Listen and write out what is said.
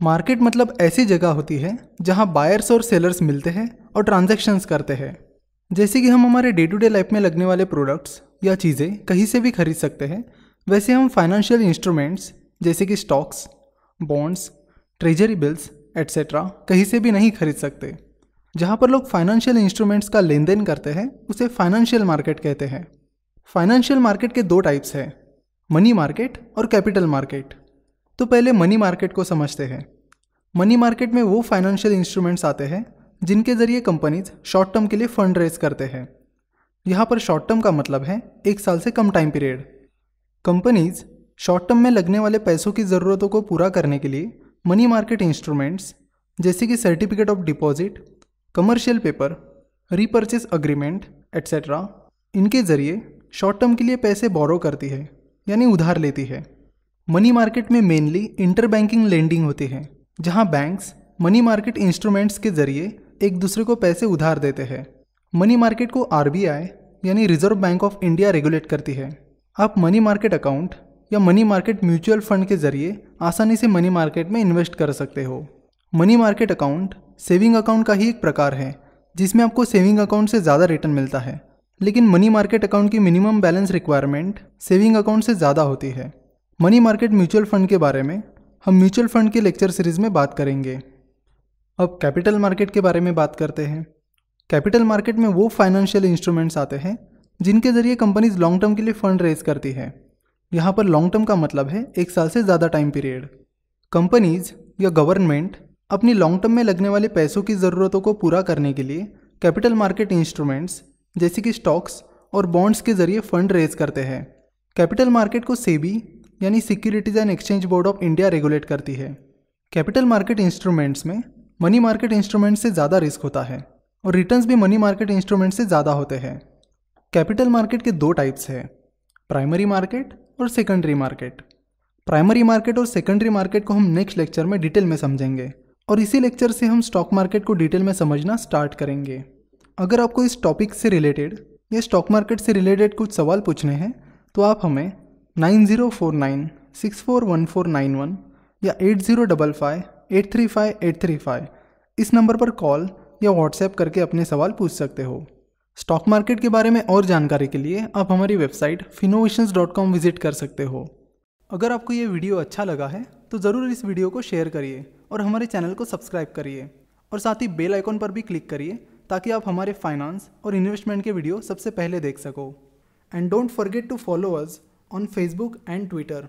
Market मतलब ऐसी जगह होती है जहाँ बायर्स और सेलर्स मिलते हैं और ट्रांजैक्शंस करते हैं। जैसे कि हम हमारे डे टू डे लाइफ में लगने वाले प्रोडक्ट्स या चीज़ें कहीं से भी खरीद सकते हैं, वैसे हम फाइनेंशियल इंस्ट्रूमेंट्स जैसे कि stocks bonds treasury bills etcetera कहीं से भी नहीं खरीद सकते। जहाँ पर लोग फाइनेंशियल इंस्ट्रूमेंट्स का लेन देन करते हैं, उसे फाइनेंशियल मार्केट कहते हैं। फाइनेंशियल मार्केट के दो टाइप्स हैं मनी मार्केट और कैपिटल मार्केट तो पहले मनी मार्केट को समझते हैं। मनी मार्केट में वो फाइनेंशियल इंस्ट्रूमेंट्स आते हैं, जिनके ज़रिए कंपनीज़ शॉर्ट टर्म के लिए फंड रेज करते हैं। यहाँ पर शॉर्ट टर्म का मतलब है एक साल से कम time period companies short term में लगने वाले पैसों की ज़रूरतों को पूरा करने के लिए मनी मार्केट इंस्ट्रूमेंट्स जैसे कि certificate of deposit commercial paper repurchase agreement etcetera इनके ज़रिए शॉर्ट टर्म के लिए पैसे बोरो करती है, यानी उधार लेती है। मनी मार्केट में मेनली इंटर बैंकिंग लेंडिंग होती है, जहाँ बैंक्स मनी मार्केट इंस्ट्रूमेंट्स के ज़रिए एक दूसरे को पैसे उधार देते हैं। मनी मार्केट को आरबीआई यानी reserve bank of India regulate करती है। आप मनी मार्केट अकाउंट या मनी मार्केट म्यूचुअल फंड के ज़रिए आसानी से मनी मार्केट में इन्वेस्ट कर सकते हो। Money market account saving account का ही एक प्रकार है, जिसमें आपको सेविंग अकाउंट से ज़्यादा रिटर्न मिलता है। लेकिन मनी मार्केट अकाउंट की minimum balance requirement saving account से ज़्यादा होती है। मनी मार्केट म्यूचुअल फंड के बारे में हम म्यूचुअल फंड के लेक्चर सीरीज़ में बात करेंगे। अब कैपिटल मार्केट के बारे में बात करते हैं। कैपिटल मार्केट में वो फाइनेंशियल इंस्ट्रूमेंट्स आते हैं, जिनके ज़रिए कंपनीज़ लॉन्ग टर्म के लिए फंड रेज करती है। यहाँ पर लॉन्ग टर्म का मतलब है एक साल से ज़्यादा टाइम पीरियड। कंपनीज़ या गवर्नमेंट अपनी लॉन्ग टर्म में लगने वाले पैसों की ज़रूरतों को पूरा करने के लिए कैपिटल मार्केट इंस्ट्रूमेंट्स, जैसे कि स्टॉक्स और बॉन्ड्स के ज़रिए फंड रेज करते हैं। कैपिटल मार्केट को सेबी यानी securities and exchange board of India regulate करती है। कैपिटल मार्केट इंस्ट्रूमेंट्स में मनी मार्केट इंस्ट्रूमेंट से ज़्यादा रिस्क होता है और रिटर्न्स भी मनी मार्केट इंस्ट्रूमेंट से ज़्यादा होते हैं। कैपिटल मार्केट के दो टाइप्स है, प्राइमरी मार्केट और सेकेंडरी मार्केट। प्राइमरी मार्केट और सेकेंडरी मार्केट को हम नेक्स्ट लेक्चर में डिटेल में समझेंगे और इसी लेक्चर से हम स्टॉक मार्केट को डिटेल में समझना स्टार्ट करेंगे। अगर आपको इस टॉपिक से रिलेटेड या स्टॉक मार्केट से रिलेटेड कुछ सवाल पूछने हैं तो आप हमें nine zero four nine six four one four nine one या eight zero double five eight three five eight three five. इस नंबर पर कॉल या व्हाट्सएप करके अपने सवाल पूछ सकते हो। स्टॉक मार्केट के बारे में और जानकारी के लिए आप हमारी website Finnovations dot com visit कर सकते हो। अगर आपको ये वीडियो अच्छा लगा है तो ज़रूर इस वीडियो को शेयर करिए और हमारे चैनल को सब्सक्राइब करिए और साथ ही बेल आइकॉन पर भी क्लिक करिए ताकि आप हमारे फाइनेंस और इन्वेस्टमेंट के वीडियो सबसे पहले देख सको। And don't forget to follow us on Facebook and Twitter.